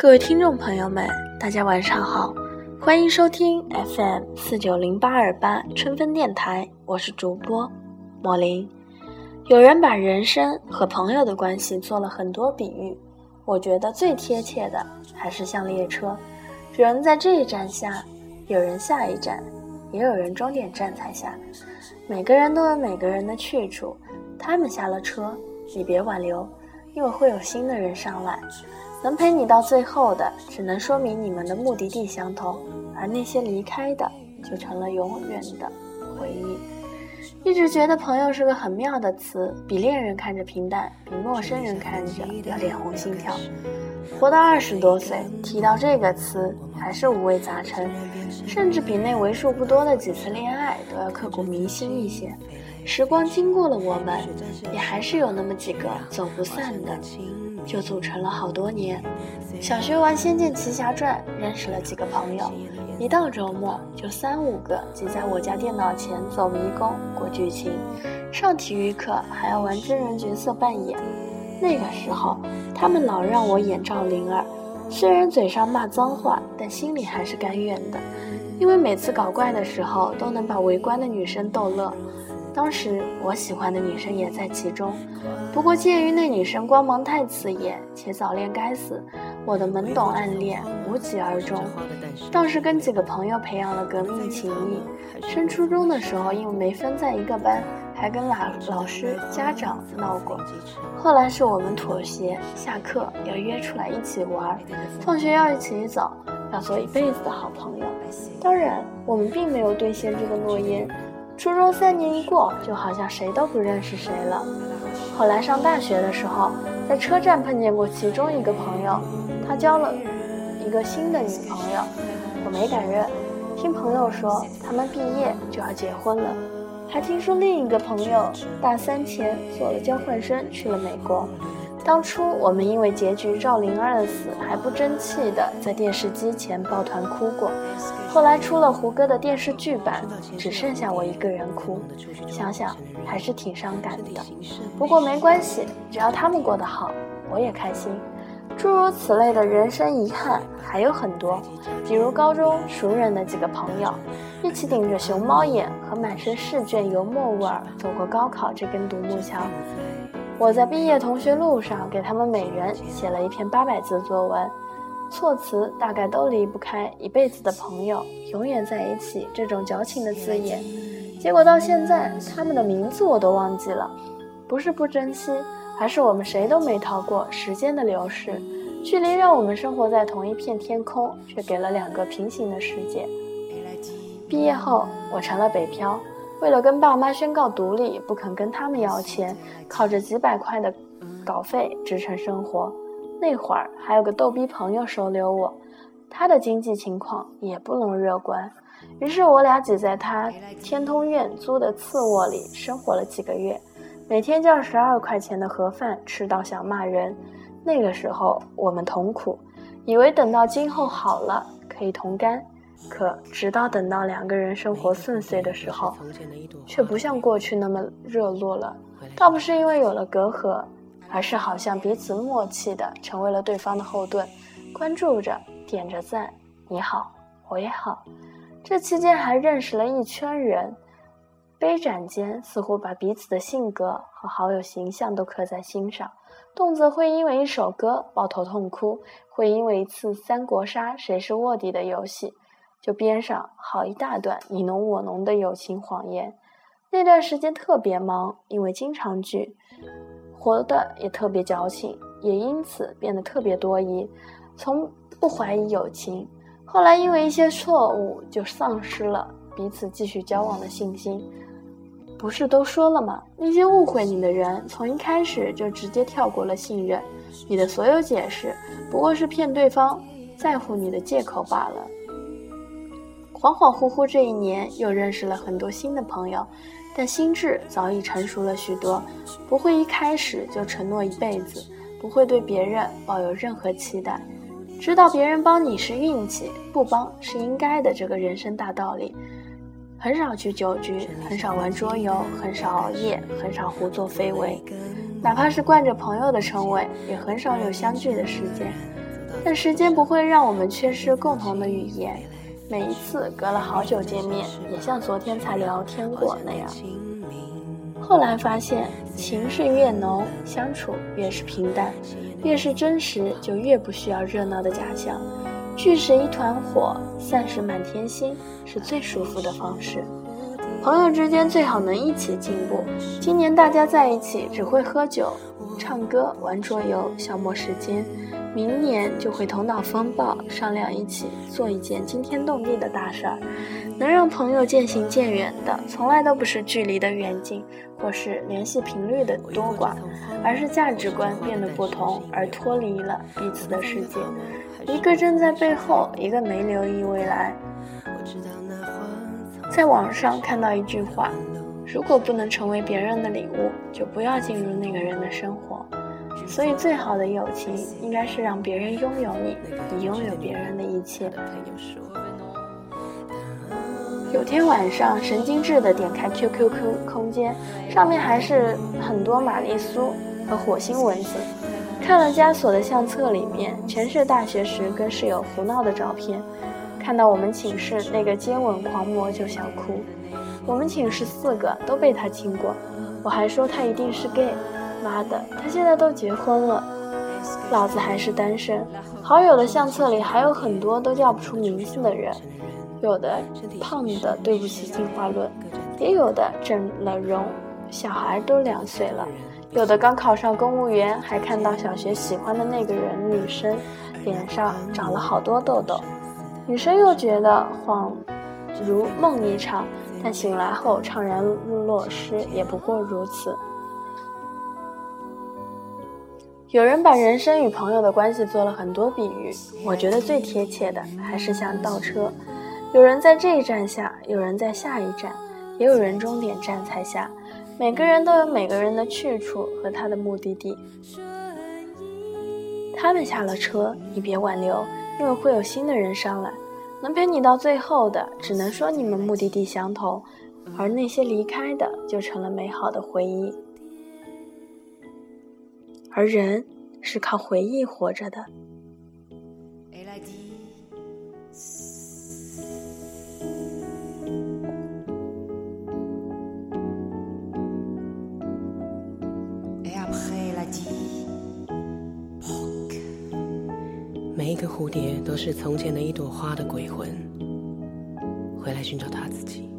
各位听众朋友们，大家晚上好，欢迎收听 FM 四九零八二八春分电台，我是主播莫林。有人把人生和朋友的关系做了很多比喻，我觉得最贴切的还是像列车，有人在这一站下，有人下一站，也有人终点站才下，每个人都有每个人的去处，他们下了车，你别挽留。因为会有新的人上来，能陪你到最后的，只能说明你们的目的地相同，而那些离开的，就成了永远的回忆。一直觉得朋友是个很妙的词，比恋人看着平淡，比陌生人看着要脸红心跳。活到二十多岁，提到这个词还是五味杂陈，甚至比那为数不多的几次恋爱都要刻骨铭心一些。时光经过了我们，也还是有那么几个走不散的，就组成了好多年。小学玩《仙剑奇侠传》，认识了几个朋友，一到周末就三五个挤在我家电脑前走迷宫、过剧情。上体育课还要玩真人角色扮演，那个时候他们老让我演赵灵儿，虽然嘴上骂脏话，但心里还是甘愿的，因为每次搞怪的时候都能把围观的女生逗乐。当时我喜欢的女生也在其中，不过鉴于那女生光芒太刺眼，且早恋该死，我的懵懂暗恋无疾而终。倒是跟几个朋友培养了革命情谊。升初中的时候，因为没分在一个班，还跟老老师、家长闹过。后来是我们妥协，下课要约出来一起玩，放学要一起走，要做一辈子的好朋友。当然，我们并没有兑现这个诺言。初中三年一过，就好像谁都不认识谁了。后来上大学的时候，在车站碰见过其中一个朋友，他交了一个新的女朋友，我没敢认。听朋友说，他们毕业就要结婚了。还听说另一个朋友大三前做了交换生去了美国。当初我们因为结局赵灵儿的死还不争气的在电视机前抱团哭过，后来出了胡歌的电视剧版，只剩下我一个人哭，想想还是挺伤感的。不过没关系，只要他们过得好，我也开心。诸如此类的人生遗憾还有很多，比如高中熟人的几个朋友，一起顶着熊猫眼和满身试卷油墨味儿走过高考这根独木桥。我在毕业同学录上给他们每人写了一篇八百字作文，措辞大概都离不开一辈子的朋友，永远在一起这种矫情的字眼。结果到现在，他们的名字我都忘记了，不是不珍惜，而是我们谁都没逃过时间的流逝，距离让我们生活在同一片天空，却给了两个平行的世界。毕业后，我成了北漂。为了跟爸妈宣告独立，不肯跟他们要钱，靠着几百块的稿费支撑生活。那会儿还有个逗逼朋友收留我，他的经济情况也不容乐观。于是我俩挤在他天通苑租的次卧里生活了几个月，每天叫十二块钱的盒饭，吃到想骂人。那个时候我们同苦，以为等到今后好了可以同甘。可直到等到两个人生活顺遂的时候，却不像过去那么热络了。倒不是因为有了隔阂，而是好像彼此默契的成为了对方的后盾，关注着，点着赞，你好，我也好。这期间还认识了一圈人，杯盏间似乎把彼此的性格和好友形象都刻在心上，动辄会因为一首歌抱头痛哭，会因为一次三国杀谁是卧底的游戏。就编上好一大段你侬我侬的友情谎言。那段时间特别忙，因为经常聚，活的也特别矫情，也因此变得特别多疑。从不怀疑友情，后来因为一些错误，就丧失了彼此继续交往的信心。不是都说了吗？那些误会你的人，从一开始就直接跳过了信任。你的所有解释，不过是骗对方在乎你的借口罢了。恍恍惚惚，这一年又认识了很多新的朋友，但心智早已成熟了许多，不会一开始就承诺一辈子，不会对别人抱有任何期待，知道别人帮你是运气，不帮是应该的这个人生大道理。很少去酒局，很少玩桌游，很少熬夜，很少胡作非为，哪怕是惯着朋友的称谓，也很少有相聚的时间。但时间不会让我们缺失共同的语言。每一次隔了好久见面，也像昨天才聊天过那样。后来发现，情是越浓，相处越是平淡，越是真实，就越不需要热闹的假象。聚是一团火，散是满天星，是最舒服的方式。朋友之间最好能一起进步。今年大家在一起只会喝酒、唱歌、玩桌游，消磨时间。明年就会头脑风暴，商量一起做一件惊天动地的大事儿。能让朋友渐行渐远的，从来都不是距离的远近，或是联系频率的多寡，而是价值观变得不同，而脱离了彼此的世界。一个正在背后，一个没留意未来。在网上看到一句话：如果不能成为别人的礼物，就不要进入那个人的生活。所以，最好的友情应该是让别人拥有你，你拥有别人的一切。有天晚上，神经质的点开 QQ 空间，上面还是很多玛丽苏和火星文字。看了枷锁的相册，里面全是大学时跟室友胡闹的照片。看到我们寝室那个接吻狂魔就想哭。我们寝室四个都被他亲过，我还说他一定是 gay。妈的，他现在都结婚了，老子还是单身。好友的相册里还有很多都叫不出名字的人，有的胖的对不起进化论，也有的整了容，小孩都两岁了，有的刚考上公务员，还看到小学喜欢的那个人女生脸上长了好多痘痘，女生又觉得恍如梦一场，但醒来后怅然若失，也不过如此。有人把人生与朋友的关系做了很多比喻，我觉得最贴切的还是像倒车，有人在这一站下，有人在下一站，也有人终点站才下，每个人都有每个人的去处和他的目的地。他们下了车，你别挽留，因为会有新的人上来，能陪你到最后的，只能说你们目的地相同，而那些离开的，就成了美好的回忆。而人是靠回忆活着的。每一个蝴蝶都是从前的一朵花的鬼魂，回来寻找他自己。